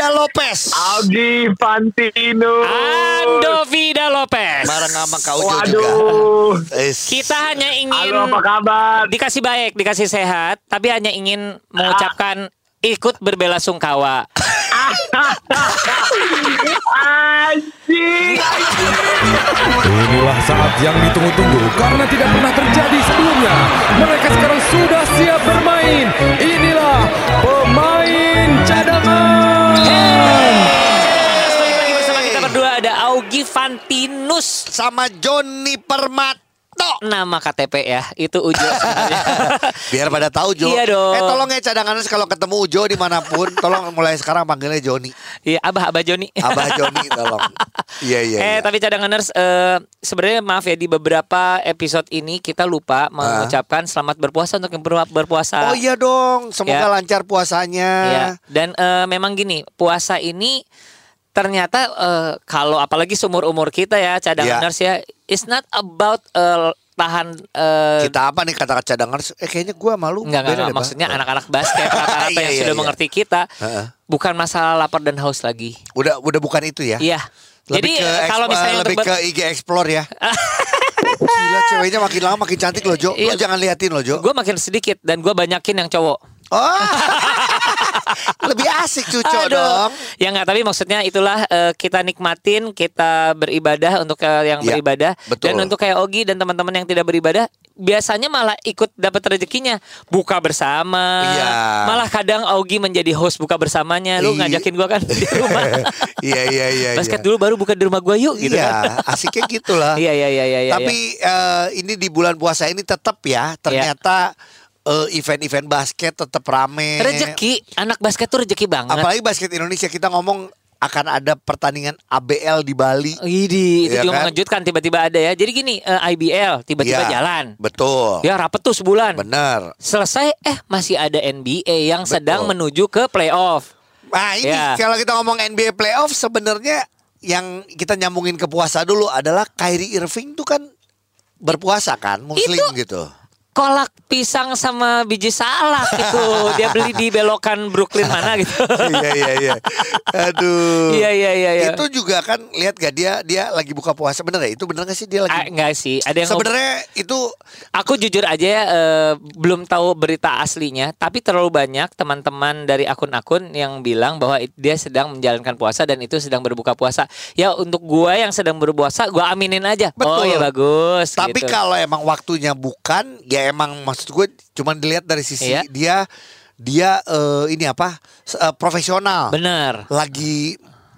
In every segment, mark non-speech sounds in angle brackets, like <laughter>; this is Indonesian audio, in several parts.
Vida Lopez. Aldi Fantino. Ando Vida Lopez. Bareng sama Kak Ujo juga. Waduh. Es. Kita hanya ingin Halo, apa kabar? dikasih baik, dikasih sehat, tapi hanya ingin mengucapkan ikut berbela sungkawa. Anjing. Inilah saat yang ditunggu-tunggu karena tidak pernah terjadi sebelumnya. Mereka sekarang sudah siap bermain. Inilah pemain ada Augie Fantinus. Sama Joni Permato. Nama KTP ya, itu Ujo sebenarnya. <laughs> Biar pada tahu Jo. Iya dong. Eh tolong ya cadangannya kalau ketemu Ujo di mana pun, <laughs> tolong mulai sekarang panggilnya Joni. Iya, Abah Abah Joni. Abah Joni tolong. <laughs> Iya iya. Eh iya. tapi cadanganers eh, sebenarnya maaf ya di beberapa episode ini kita lupa mengucapkan selamat berpuasa untuk yang ber- berpuasa. Oh iya dong, semoga Ya. lancar puasanya. Ya, dan eh, memang gini, puasa ini ternyata eh, kalau apalagi seumur umur kita ya cadanganers ya, it's not about eh, tahan eh, Kita apa nih kata cadangan? Eh kayaknya gua malu. Enggak, enggak, enggak. maksudnya anak-anak basket <laughs> rata-rata Iya, yang iya, sudah iya. mengerti kita Heeh. bukan masalah lapar dan haus lagi. Udah udah bukan itu ya. Iya. Lebih Jadi ke kalau expo- misalnya lebih ke IG Explore ya. <laughs> Gila ceweknya makin lama makin cantik loh Jo. Lo Iya. jangan liatin loh Jo. gue makin sedikit dan gue banyakin yang cowok. Oh. <laughs> Lebih asik cuco Aduh. dong. Ya nggak, tapi maksudnya itulah eh, kita nikmatin, kita beribadah untuk yang Ya, beribadah betul. dan untuk kayak Ogi dan teman-teman yang tidak beribadah biasanya malah ikut dapat rezekinya buka bersama. Iya. Malah kadang Ogi menjadi host buka bersamanya. Lu Iya. ngajakin gua kan di rumah. <laughs> Iya iya iya. Basket iya. dulu baru buka di rumah gua yuk gitu kan. Iya, asiknya gitu lah. <laughs> Iya iya iya iya. iya. Tapi eh, ini di bulan puasa ini tetap ya, ternyata eh, event-event basket tetap rame. rezeki anak basket tuh rezeki banget. Apalagi basket Indonesia kita ngomong akan ada pertandingan ABL di Bali. Idi, itu Iya juga kan? mengejutkan tiba-tiba ada ya. Jadi gini, eh, IBL tiba-tiba Iya, jalan. Betul. Ya rapet tuh sebulan. Bener. Selesai eh masih ada NBA yang sedang Betul. menuju ke playoff. Nah ini Ya. kalau kita ngomong NBA playoff sebenarnya yang kita nyambungin ke puasa dulu adalah Kyrie Irving tuh kan berpuasa kan, muslim Itu- gitu. Kolak pisang sama biji salak itu dia beli di belokan Brooklyn mana gitu. iya iya iya. Aduh. Iya iya iya iya. Itu juga kan lihat gak dia dia lagi buka puasa bener ya? Itu bener gak sih dia Ah, lagi? enggak sih, ada yang Sebenarnya itu Aku jujur aja ya eh, belum tahu berita aslinya, tapi terlalu banyak teman-teman dari akun-akun yang bilang bahwa dia sedang menjalankan puasa dan itu sedang berbuka puasa. Ya untuk gua yang sedang berpuasa, gua aminin aja. Oh Betul. ya bagus. tapi gitu. kalau emang waktunya bukan, ya emang maksud gue cuman dilihat dari sisi Iya. dia dia eh, ini apa? eh, profesional. bener. Lagi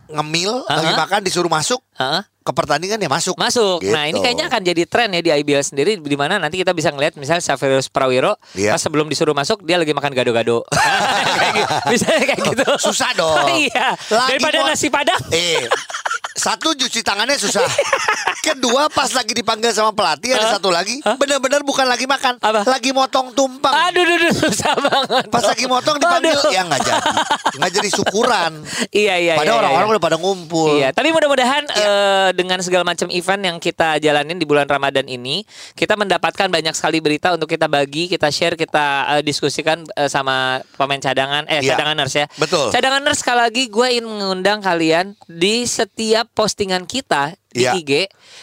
ngemil, Aha. lagi makan disuruh masuk Heeh. ke pertandingan ya masuk. Masuk. Nah ini Gitu. kayaknya akan jadi tren ya di IBL sendiri di mana nanti kita bisa ngeliat misalnya Xaverius Prawiro Iya. pas sebelum disuruh masuk dia lagi makan gado-gado. <laughs> Kayak gitu. Misalnya kayak gitu. Susah dong. <laughs> iya. Lagi Daripada nasi padang. Eh, satu cuci tangannya susah. Kedua pas lagi dipanggil sama pelatih ada satu lagi, benar-benar bukan lagi makan, Apa? lagi motong tumpeng. Aduh, duh, duh, susah banget. Pas lagi motong dipanggil, Aduh. ya nggak jadi, nggak jadi syukuran. Iya iya. Pada iya, orang-orang iya. udah pada ngumpul. Iya, tapi mudah-mudahan Iya. eh, dengan segala macam event yang kita jalanin di bulan Ramadan ini, kita mendapatkan banyak sekali berita untuk kita bagi, kita share, kita eh, diskusikan eh, sama pemain cadangan, eh Iya. cadanganers ya. Betul. Cadanganers sekali lagi gue ingin mengundang kalian di setiap postingan kita di Iya. IG.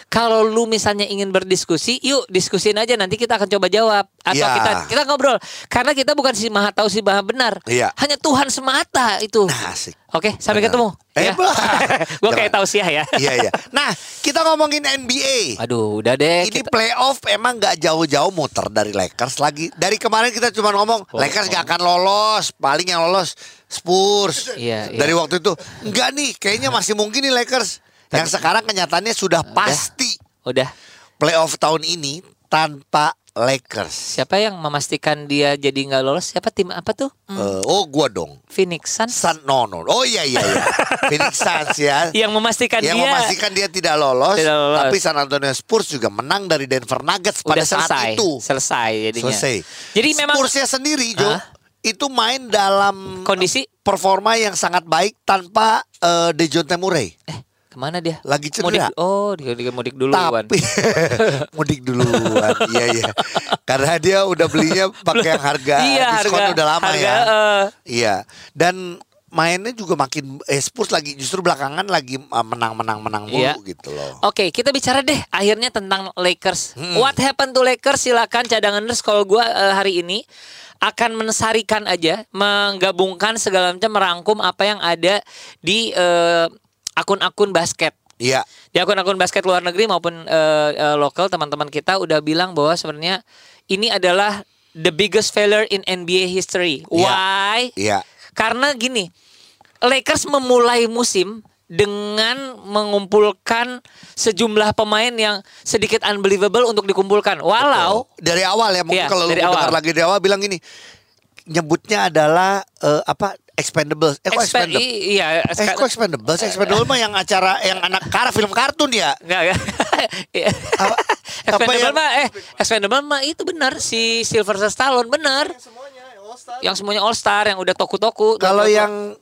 Kalau lu misalnya ingin berdiskusi, yuk diskusin aja nanti kita akan coba jawab atau Iya. kita kita ngobrol. Karena kita bukan si maha tahu si maha benar. Iya. Hanya Tuhan semata itu. Nah, asik. Oke, sampai Benar. ketemu. Eh, ya. <laughs> gue kayak Jangan. tausiah ya. Iya iya. Nah kita ngomongin NBA. Aduh, udah deh. Ini kita- playoff emang nggak jauh-jauh muter dari Lakers lagi. Dari kemarin kita cuma ngomong Oh, Lakers oh. nggak akan lolos, paling yang lolos Spurs. Iya, iya. Dari waktu itu enggak nih, kayaknya masih mungkin nih Lakers. Yang sekarang kenyataannya sudah pasti Udah. playoff tahun ini tanpa Lakers. Siapa yang memastikan dia jadi nggak lolos? Siapa tim apa tuh? Hmm, Eh, oh gua dong. Phoenix Suns. Sun no no. Oh iya iya iya. Phoenix Suns ya. <laughs> Yang memastikan yang dia memastikan dia tidak lolos, Tidak lolos. tapi San Antonio Spurs juga menang dari Denver Nuggets pada udah saat selesai. itu. Selesai jadinya. Selesai. Jadi memang Spursnya sendiri, Jo, Hah? itu main dalam Kondisi? performa yang sangat baik tanpa eh, Dejounte Murray. eh ke mana dia? Lagi Mudik. cedera. Oh, dia, dia mudik dulu Wan. Tapi <laughs> mudik duluan. iya iya. Karena dia udah belinya pakai yang harga <laughs> Iya, diskon harga udah lama harga, ya. eh, Iya. Dan mainnya juga makin eh, Spurs lagi justru belakangan lagi uh, menang-menang-menang mulu Iya. gitu loh. Oke, kita bicara deh akhirnya tentang Lakers. Hmm. What happened to Lakers? Silakan cadanganers kalau gua eh, hari ini akan mensarikan aja, menggabungkan segala macam merangkum apa yang ada di eh, akun-akun basket. Iya. Di akun-akun basket luar negeri maupun eh, eh, lokal teman-teman kita udah bilang bahwa sebenarnya ini adalah the biggest failure in NBA history. Iya. Why? Iya. Karena gini, Lakers memulai musim dengan mengumpulkan sejumlah pemain yang sedikit unbelievable untuk dikumpulkan. Walau dari awal ya mungkin Iya, kalau lu dari dengar awal. lagi dari awal bilang gini nyebutnya adalah eh, apa expendables eh kok expe- expendables i- iya, eh kok expendables expendables mah yang acara yang anak karena film kartun ya Enggak, enggak. <laughs> Iya. Apa- <laughs> Expendable apa yang- mah eh Expendable mah itu benar si Sylvester Stallone benar. Yang semuanya All Star yang udah toku-toku. kalau yang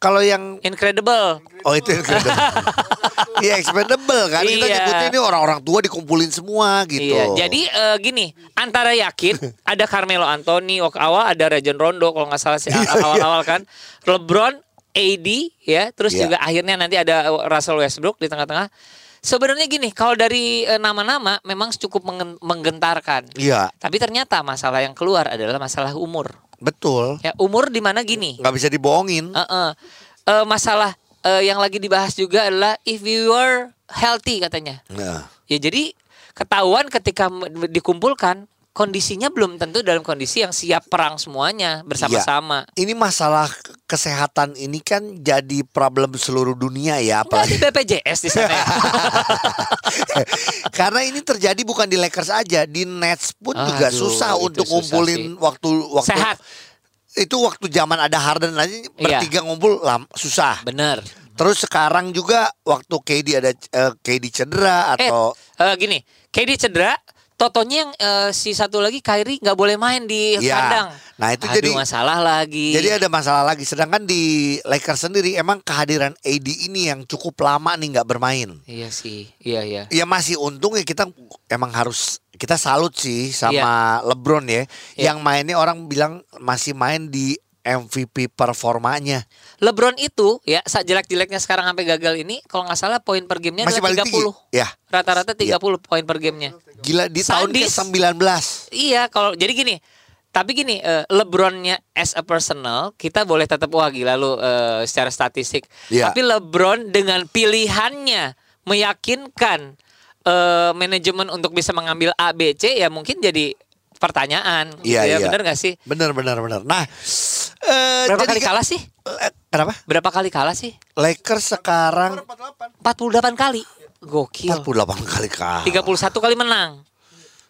kalau yang Incredible. oh itu incredible <laughs> Iya expendable kan kita Iya. nyebutnya ini orang-orang tua dikumpulin semua gitu Iya, jadi eh, gini, antara yakin ada Carmelo Anthony, waktu awal ada Rajon Rondo kalau nggak salah sih <laughs> Iya, awal-awal kan, LeBron, AD ya, terus Iya. juga akhirnya nanti ada Russell Westbrook di tengah-tengah. Sebenarnya gini, kalau dari eh, nama-nama memang cukup menggentarkan. iya Tapi ternyata masalah yang keluar adalah masalah umur. Betul Ya, umur di mana gini? nggak bisa dibohongin Eh, eh, masalah eh, yang lagi dibahas juga adalah if you were healthy katanya. nah Ya jadi ketahuan ketika dikumpulkan kondisinya belum tentu dalam kondisi yang siap perang semuanya bersama-sama. ini masalah kesehatan ini kan jadi problem seluruh dunia ya Nggak di apalagi BPJS di sana. ya? <laughs> Karena ini terjadi bukan di Lakers aja, di Nets pun juga Aduh, susah itu untuk susah ngumpulin sih. waktu waktu Sehat. Itu waktu zaman ada Harden aja bertiga ngumpul lam, susah. Bener. Terus sekarang juga waktu KD ada eh, KD cedera Eh, atau eh, gini, KD cedera, Totonya yang eh, si satu lagi Kyrie nggak boleh main di Ya. kandang. Nah, itu Aduh, jadi- masalah lagi. jadi ada masalah lagi. Sedangkan di Lakers sendiri emang kehadiran AD ini yang cukup lama nih nggak bermain. Iya sih, iya iya. Ya masih untung ya kita emang harus kita salut sih sama Iya. LeBron ya. Iya. Yang mainnya orang bilang masih main di MVP performanya. LeBron itu ya saat jelek-jeleknya sekarang sampai gagal ini kalau nggak salah poin per gamenya Masih adalah paling tinggi. 30. Ya. Rata-rata 30 poin per gamenya. Gila di tahun Sadis. ke-19. Iya, kalau jadi gini. Tapi gini, eh, LeBronnya as a personal kita boleh tetap wah gila lu eh, secara statistik. Iya. Tapi LeBron dengan pilihannya meyakinkan eh, manajemen untuk bisa mengambil A, B, C ya mungkin jadi pertanyaan. gitu Iya, ya, iya. Bener gak sih? Benar benar benar. Nah, eh, Berapa jadi kali kalah sih? Eh, Kenapa? Berapa kali kalah sih? Lakers sekarang 48 kali. Gokil. 48 kali kalah. 31 kali menang.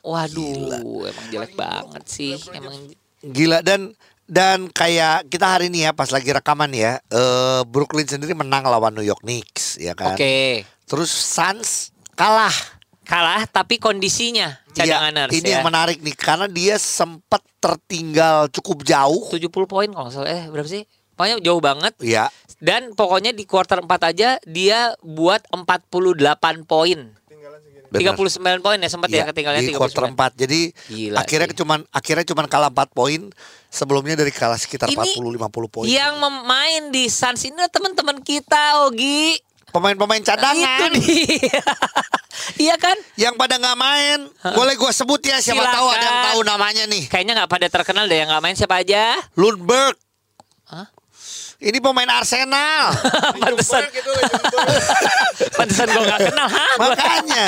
Waduh, emang jelek banget sih. Emang Gila dan dan kayak kita hari ini ya pas lagi rekaman ya, eh Brooklyn sendiri menang lawan New York Knicks ya kan. Oke. Terus Suns kalah. Kalah tapi kondisinya cadanganers ini ya. yang menarik nih karena dia sempat tertinggal cukup jauh. 70 poin kalau nggak salah. Eh, berapa sih? Pokoknya jauh banget. Ya, Dan pokoknya di kuarter 4 aja dia buat 48 poin. benar. 39 poin ya sempat ya Iya, ketinggalannya di 39. quarter 4. Jadi Gila akhirnya sih. cuman akhirnya cuman kalah 4 poin. Sebelumnya dari kalah sekitar Ini 40 50 poin. Yang memain di Suns ini teman-teman kita, Ogi. Pemain-pemain Itu cadangan dia. <laughs> iya kan? yang pada nggak main, boleh gua sebut ya siapa tahu ada yang Silakan. tahu namanya nih. Kayaknya nggak pada terkenal deh yang nggak main siapa aja. Lundberg. Hah? Ini pemain Arsenal. <laughs> Pantesan. <laughs> Pantesan gue gak kenal. Hah? Gua- Makanya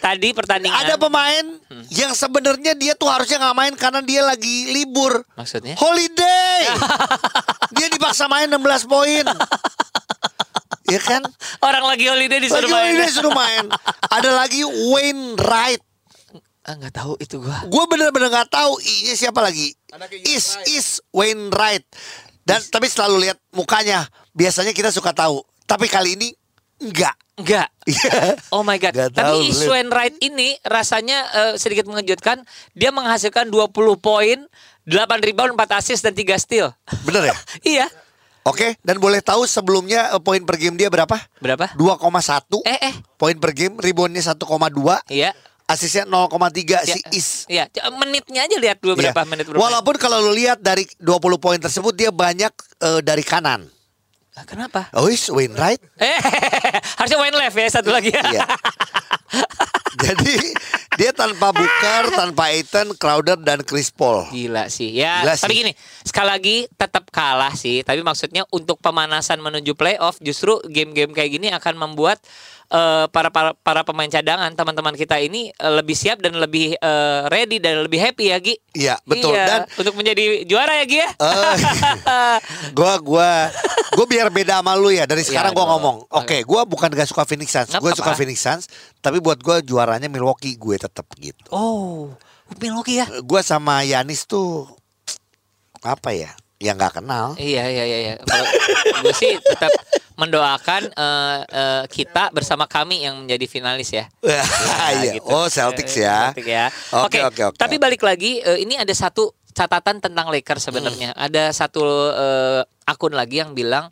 Tadi pertandingan. ada pemain Hmm. yang sebenarnya dia tuh harusnya nggak main karena dia lagi libur. Maksudnya? Holiday. dia dipaksa main 16 poin. Ya kan? <laughs> Orang lagi holiday Lagi disuruh main. holiday suruh main. Ada lagi Wayne Wright. Ah, nggak tahu itu gua. Gue bener-bener nggak tahu i-nya siapa lagi. Is is Wayne Wright. Dan tapi selalu lihat mukanya. Biasanya kita suka tahu. Tapi kali ini enggak. Enggak. Oh my god. Nggak Tapi tahu, Iswen Wright ini rasanya eh, sedikit mengejutkan. Dia menghasilkan 20 poin, 8 rebound, 4 assist dan 3 steal. Bener ya? <laughs> iya. Oke, dan boleh tahu sebelumnya eh, poin per game dia berapa? Berapa? 2,1 Eh eh. poin per game, reboundnya 1,2, Iya. asisnya 0,3 si Ya, Is. Iya, menitnya aja lihat dulu Iya. berapa menit berapa. Walaupun kalau lu lihat dari 20 poin tersebut dia banyak eh, dari kanan. Kenapa? Oh, is Wainwright. Eh, <laughs> harusnya wine left ya satu lagi. Iya. <laughs> Jadi dia tanpa Booker, <laughs> tanpa Aiton, Crowder dan Chris Paul. Gila sih. Ya, Gila tapi sih. gini, sekali lagi tetap kalah sih. Tapi maksudnya untuk pemanasan menuju playoff, justru game-game kayak gini akan membuat eh, para, para para pemain cadangan teman-teman kita ini eh, lebih siap dan lebih eh, ready dan lebih happy ya Gi. Iya, betul. Iya, Dan untuk menjadi juara ya Gi ya. Eh, <laughs> gua gua gua biar beda sama lu ya dari sekarang Iya gua dong. ngomong. Oke, gua bukan gak suka Phoenix Suns. Gue suka. Phoenix Suns, tapi buat gua juaranya Milwaukee gue tetap gitu. oh, Milwaukee ya. Gua sama Yanis tuh apa ya? Ya nggak kenal. Iya iya iya. iya. Gue sih tetap mendoakan eh, eh, kita bersama kami yang menjadi finalis ya. <laughs> Iya. gitu. Oh, Celtics ya. Celtics ya. Oke, Oke, oke, oke. Tapi balik lagi, eh, ini ada satu catatan tentang Lakers sebenarnya. Hmm. Ada satu eh, akun lagi yang bilang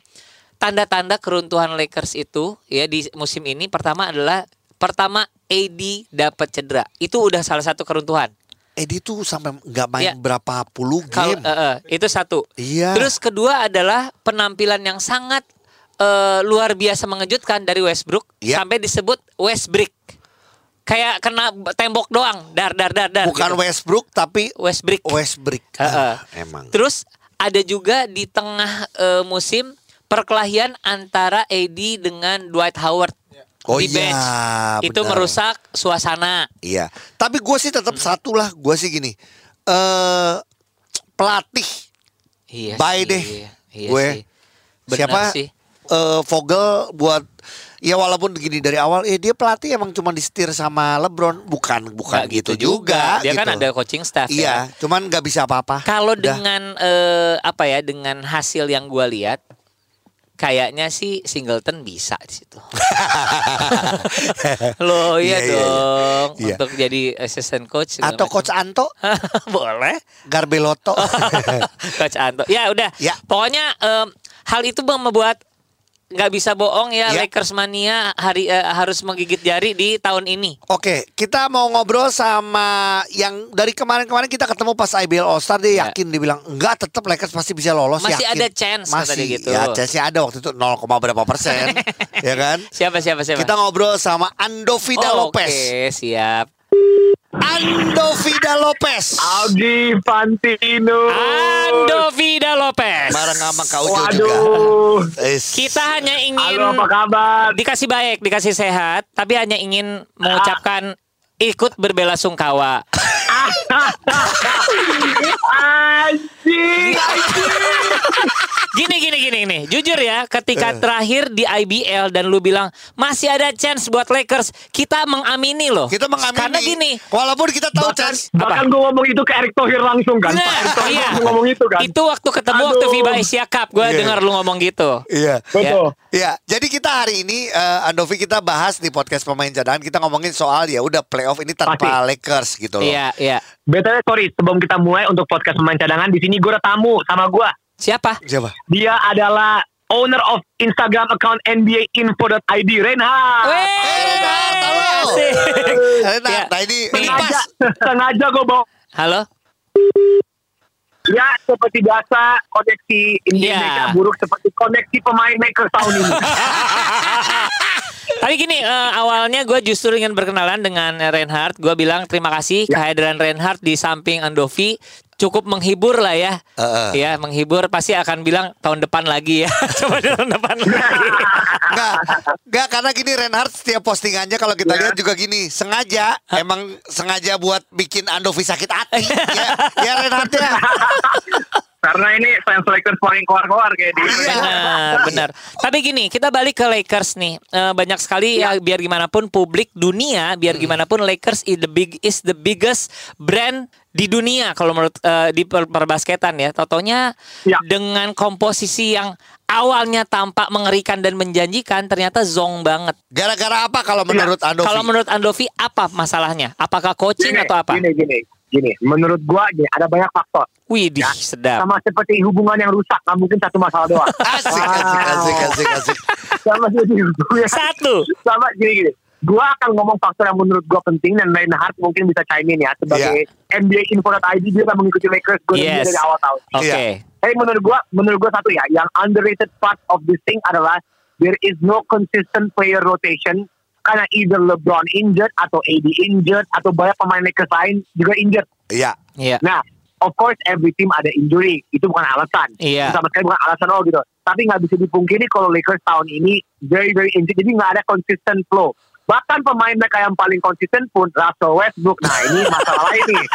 tanda-tanda keruntuhan Lakers itu ya di musim ini pertama adalah pertama AD dapat cedera. Itu udah salah satu keruntuhan. Edi tuh sampai nggak main Iya. berapa puluh game. eh, eh, itu satu. Iya. Terus kedua adalah penampilan yang sangat eh, luar biasa mengejutkan dari Westbrook Iya. sampai disebut Westbrick. Kayak kena tembok doang, dar dar dar dar. Bukan gitu. Westbrook tapi Westbrick. Westbrick. Heeh. Ah, emang. Terus ada juga di tengah eh, musim perkelahian antara AD dengan Dwight Howard Oh di iya, bench. Itu benar. merusak suasana. Iya. Tapi gue sih tetap satu lah. Gue sih gini. eh pelatih Iya Bye sih. deh. Iya Gue. sih. Benar siapa? sih. eh, Vogel buat ya walaupun gini dari awal eh dia pelatih emang cuma disetir sama LeBron bukan bukan Nggak gitu, juga, Dia kan gitu. ada coaching staff ya. Iya, cuman nggak bisa apa-apa. Kalau dengan eh, apa ya dengan hasil yang gua lihat kayaknya sih Singleton bisa di situ. <laughs> Loh Iya, iya, iya, iya. dong Iya. untuk jadi assistant coach atau macam. coach Anto, <laughs> boleh. Garbelotto. <laughs> coach Anto. Ya udah. Ya. Pokoknya em, hal itu membuat nggak bisa bohong ya, Ya. Lakers mania hari eh, harus menggigit jari di tahun ini. Oke, kita mau ngobrol sama yang dari kemarin-kemarin kita ketemu pas IBL All Star dia Ya. yakin dia bilang enggak tetap Lakers pasti bisa lolos Masih yakin. ada chance, Masih dia gitu. ya chance-nya ada waktu itu 0, berapa persen <laughs> ya kan? Siapa siapa siapa? Kita ngobrol sama Ando Vida Oh, Lopez. Oke, siap. Ando Vida Lopez. Aldi Fantino. Ando Vida Lopez. Bareng sama Kak Ujo juga. Waduh. Es. Kita hanya ingin Halo apa kabar? dikasih baik, dikasih sehat, tapi hanya ingin mengucapkan ikut berbela sungkawa. <laughs> Anjing. Gini gini gini nih, jujur ya, ketika terakhir di IBL dan lu bilang masih ada chance buat Lakers, kita mengamini loh. Kita mengamini. Karena gini, Walaupun kita tahu Bahkan, chance. bahkan gue ngomong itu ke Erick Thohir langsung kan. Nah, Pak Erick Thohir iya. ngomong itu kan. itu waktu ketemu waktu Aduh. FIBA Asia Cup, gue Iya. dengar lu ngomong gitu. Iya. Betul. Ya, jadi kita hari ini eh, Andovi kita bahas di podcast pemain cadangan kita ngomongin soal ya udah playoff ini tanpa Pasti. Lakers gitu loh. Iya, iya. BTW sorry sebelum kita mulai untuk podcast pemain cadangan di sini gue ada tamu sama gue. Siapa? Siapa? Dia adalah owner of Instagram account NBA Info.id Eh, Renhard, halo. asik. Nah ini Sengaja, sengaja gue bawa. Halo? Ya seperti biasa koneksi. Indonesia buruk seperti koneksi pemain Lakers tahun ini. <laughs> Tapi gini, eh, awalnya gue justru ingin berkenalan dengan Reinhardt. Gue bilang terima kasih kehadiran Reinhardt di samping Andovi cukup menghibur lah ya. Heeh. Ya, menghibur pasti akan bilang tahun depan lagi ya. <laughs> Coba tahun depan lagi. Enggak, enggak karena gini Renhard setiap postingannya kalau kita Ya. lihat juga gini, sengaja emang sengaja buat bikin Andovi sakit hati. <laughs> ya, ya Renhard ya. Karena ini fans Lakers paling keluar-keluar kayak di Iya. Benar, benar. Tapi gini, kita balik ke Lakers nih. Eh, banyak sekali ya. biar gimana pun publik dunia, biar gimana pun Lakers is the big is the biggest brand di dunia kalau menurut eh, di per, perbasketan ya. Totonya Ya. dengan komposisi yang awalnya tampak mengerikan dan menjanjikan ternyata zong banget. Gara-gara apa kalau menurut Andovi? Kalau menurut Andovi apa masalahnya? Apakah coaching Gini, atau apa? Gini, gini, gini. Menurut gua gini, ada banyak faktor. Wih, Ya. sedap. Sama seperti hubungan yang rusak, nggak mungkin satu masalah doang. <laughs> Asik, asik, asik, asik, asik. Sama seperti hubungan. Satu. Sama gini, gini. gua akan ngomong faktor yang menurut gua penting dan Reinhardt mungkin bisa chime in ya sebagai NBA Info.id dia kan mengikuti Lakers gua Yes. dari awal tahun. Oke. Iya. Tapi menurut gua, menurut gua satu ya, yang underrated part of this thing adalah there is no consistent player rotation karena either LeBron injured atau AD injured atau banyak pemain Lakers lain juga injured. Iya. Iya. Nah, of course every team ada injury, itu bukan alasan. Iya. Itu sama sekali bukan alasan oh gitu. Tapi nggak bisa dipungkiri kalau Lakers tahun ini very very injured, jadi nggak ada consistent flow. Bahkan pemain mereka yang paling konsisten pun Russell Westbrook. Nah ini masalah lain nih.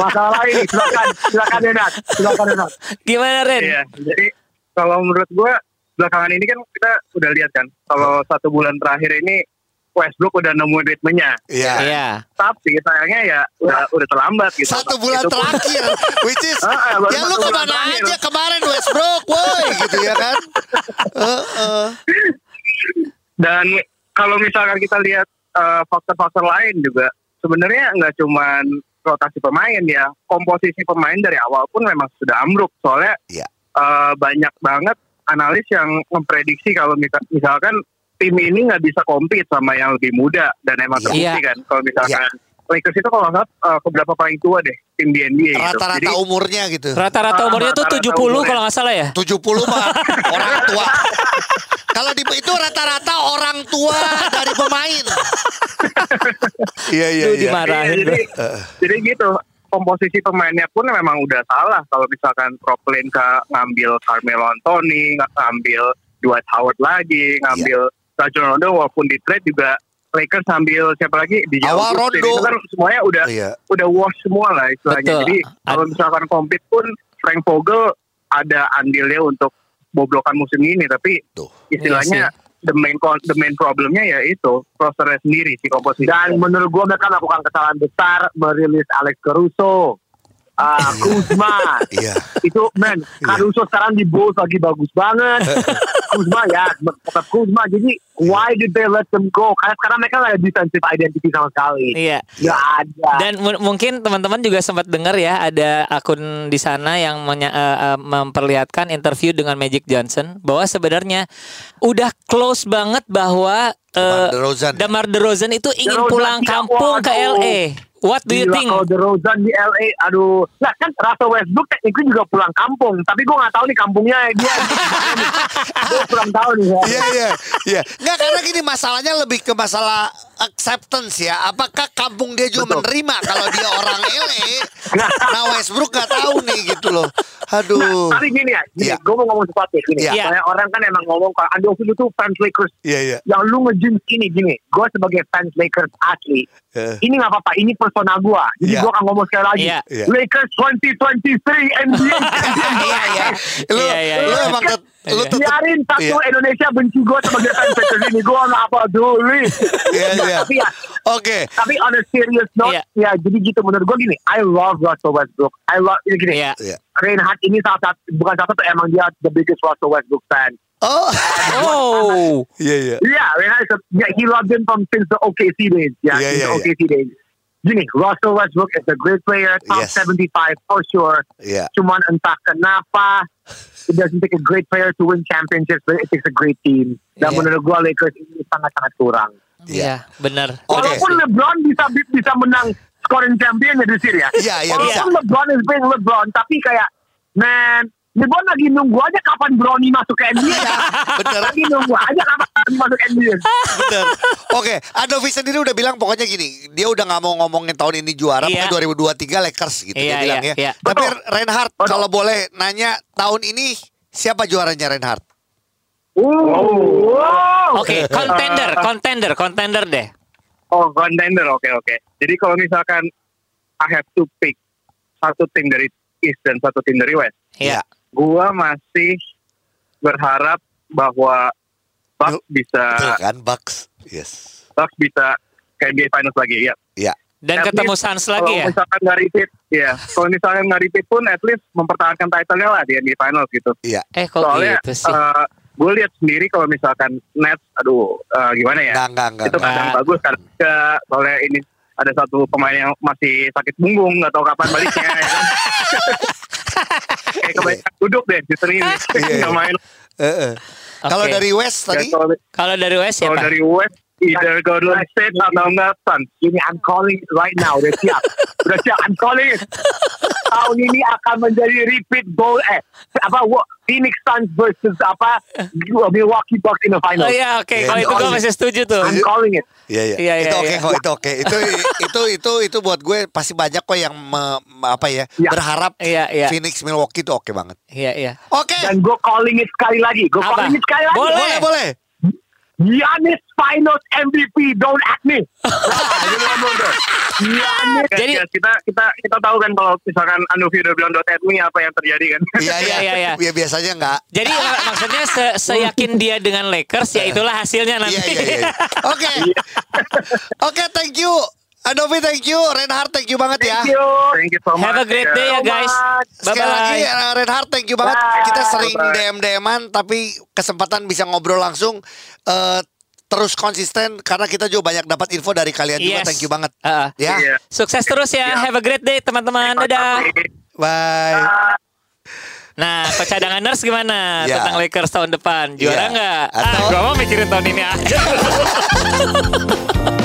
Masalah lain nih. Silakan, silakan Renat. Silakan Renat. Gimana Ren? Iya, jadi kalau menurut gua belakangan ini kan kita udah lihat kan, kalau satu bulan terakhir ini Westbrook udah nemuin ritmenya. Iya. Iya. Tapi sayangnya ya udah udah terlambat gitu. Satu bulan Itu terakhir Which is <laughs> ah, baru Ya lu ke mana terakhir. aja kemarin Westbrook Woi gitu ya kan <laughs> Heeh. Dan kalau misalkan kita lihat eh, faktor-faktor lain juga, sebenarnya nggak cuman rotasi pemain ya, komposisi pemain dari awal pun memang sudah ambruk. Soalnya Iya. eh, banyak banget analis yang memprediksi kalau misa- misalkan tim ini nggak bisa compete sama yang lebih muda dan emang terbukti kan. Kalau misalkan Lakers itu kalau nggak salah eh, keberapa paling tua deh tim di NBA gitu. Rata-rata Jadi umurnya gitu Rata-rata Ah, umurnya tuh 70 umurnya. kalau nggak salah ya. 70 mah <laughs> orang tua Kalau di itu rata-rata orang tua dari pemain <laughs> Iya iya iya dimarahin. Iya, jadi, jadi gitu komposisi pemainnya pun memang udah salah kalau misalkan Brooklyn ke ngambil Carmelo Anthony ng- ngambil Dwight Howard lagi ngambil Rajon Rondo walaupun di trade juga Lakers ngambil siapa lagi di Awal Rondo. itu kan semuanya udah Iya. udah wash semua lah istilahnya Betul. jadi kalau misalkan compete pun Frank Vogel ada andilnya untuk boblokan musim ini tapi Tuh. istilahnya Iya the main the main problemnya ya itu rosternya sendiri si komposisi Dan menurut gue mereka melakukan kesalahan besar merilis Alex Caruso, uh, Kuzma. Iya itu men Caruso sekarang di Bulls lagi bagus banget. Kuzma ya tetap Kuzma. Jadi why did they let them go? Karena sekarang mereka nggak ada defensive identity sama sekali. Iya. Nggak ada. Dan mu- mungkin teman-teman juga sempat dengar ya ada akun di sana yang menya- eh, eh, memperlihatkan interview dengan Magic Johnson bahwa sebenarnya udah close banget bahwa Demar eh, DeRozan. Demar DeRozan itu ingin DeRozan pulang kampung ke. LA. What do you Gila, think? Kalau DeRozan di LA, aduh. Nah kan Russell Westbrook tekniknya juga pulang kampung. Tapi gue nggak tahu nih kampungnya dia. <laughs> gue kurang tahu nih. Ya. Iya iya iya. Enggak karena gini masalahnya lebih ke masalah acceptance ya. Apakah kampung dia juga Betul. menerima kalau dia <laughs> orang LA? Nah Westbrook gak tahu nih gitu loh. Aduh. Tapi gini ya, gini, Iya. gue mau ngomong sesuatu ya. Gini, Iya. Banyak orang kan emang ngomong kalau Andi Ovi itu fans Lakers. Iya iya. Yang lu ngejinx ini gini, gue sebagai fans Lakers asli, Eh. ini nggak apa-apa, ini persona gue. Jadi Iya. gue akan ngomong sekali lagi. Iya. Iya. Lakers 2023 NBA. <laughs> Iya iya. Lu Iya, iya, lu iya. emang lu tetep Biarin satu Iya. Indonesia benci gue sebagai fans Lakers ini, gue nggak peduli. Iya Nah, iya. Tapi ya, Oke. tapi on a serious note, Iya. ya jadi gitu menurut gue gini, I love Russell Westbrook. I love ini gini. Iya. Iya. Reinhardt ini salah satu bukan salah satu emang dia the biggest Russell Westbrook fan. Oh. Oh. Iya iya. Yeah, Reinhardt yeah, he loved him from since the OKC days. Yeah, Yeah, since yeah, the OKC days. Gini, Russell Westbrook is a great player, top Yes. 75 for sure. Iya. Cuman entah kenapa it doesn't take a great player to win championships, but it takes a great team. Dan Yeah. menurut gua Lakers ini sangat-sangat kurang. Iya, benar. Oke. Walaupun LeBron bisa bisa menang scoring champion ya di sini ya. Iya, iya, bisa. Walaupun LeBron is being LeBron, tapi kayak man, LeBron lagi nunggu aja kapan Brony masuk ke NBA. Iya, <laughs> bener. Lagi nunggu aja kapan Brony masuk ke NBA. Bener. Oke, Adovi sendiri udah bilang pokoknya gini, dia udah nggak mau ngomongin tahun ini juara, Iya. pokoknya 2023 Lakers gitu Iya, dia bilang iya, ya. iya. Tapi Betul. Reinhardt Betul. kalau boleh nanya tahun ini siapa juaranya Reinhardt? Oh. Wow. Oke, contender, <laughs> contender, contender deh. Oh, contender, oke oke. Jadi kalau misalkan I have to pick satu tim dari East dan satu tim dari West, Iya. Gua masih berharap bahwa Bucks Betul bisa kan Bucks? Yes. Bucks bisa ke NBA Finals lagi ya. Iya. Dan At ketemu least Suns Kalau lagi ya. misalkan nggak repeat, ya. Kalau misalkan nggak repeat pun, at least mempertahankan title-nya lah di NBA Finals gitu. Iya. Eh kok Soalnya gitu sih? gue lihat sendiri kalau misalkan Nets, aduh eh, gimana ya? Enggak, enggak, enggak. itu enggak. kadang Nggak. bagus kadang enggak soalnya ini ada satu pemain yang masih sakit punggung nggak tahu kapan baliknya ya kan? <laughs> kayak kebanyakan duduk deh di sini Iya, iya. nggak main Eh, eh. Kalau Oke. dari West Ya, tadi? kalau Kalau dari West kalau siapa? dari West Either Golden State atau enggak Suns. Ini I'm calling it right now. Udah siap. Udah siap. I'm calling it. Tahun ini akan menjadi repeat goal eh apa Phoenix Suns versus apa Milwaukee Bucks in the final. Oh iya oke Iya, kalau ini itu gue masih setuju tuh. I'm calling it. Iya iya. Iya, iya, itu oke iya. kok, itu oke. Itu itu itu itu itu buat gue pasti banyak kok yang me- apa ya, Iya. berharap Iya, iya. Phoenix Milwaukee itu oke banget. Iya iya. Oke. Dan gue calling it sekali lagi. Gue calling it sekali lagi. Boleh. Boleh boleh. Giannis Finals MVP. Don't act me. <laughs> Ini ngomong tuh. Giannis. Guys, Jadi- guys, kita kita kita tahu kan kalau misalkan Anovi udah bilang dot at me apa yang terjadi kan. Iya iya Iya, iya, Ya biasanya enggak. Jadi mak- maksudnya se seyakin dia dengan Lakers ya itulah hasilnya nanti. Iya iya iya. <laughs> Oke. Oke, thank you. Adobe thank you, Reinhardt thank you banget ya. Thank you. Thank you so much. Have a great day ya guys. Bye Sekali lagi bye. uh, Reinhardt thank you banget. Bye. Kita sering Bye. DM DM-an tapi kesempatan bisa ngobrol langsung eh, terus konsisten karena kita juga banyak dapat info dari kalian juga. Yes. Thank you banget. Heeh. Ya. Iya. Sukses terus ya. Have a great day teman-teman. Dadah. Bye. Nah, Coach cadanganers gimana Ya. tentang Lakers tahun depan? Juara Iya. nggak? Atau- Ah, gua mau mikirin tahun ini aja. <laughs>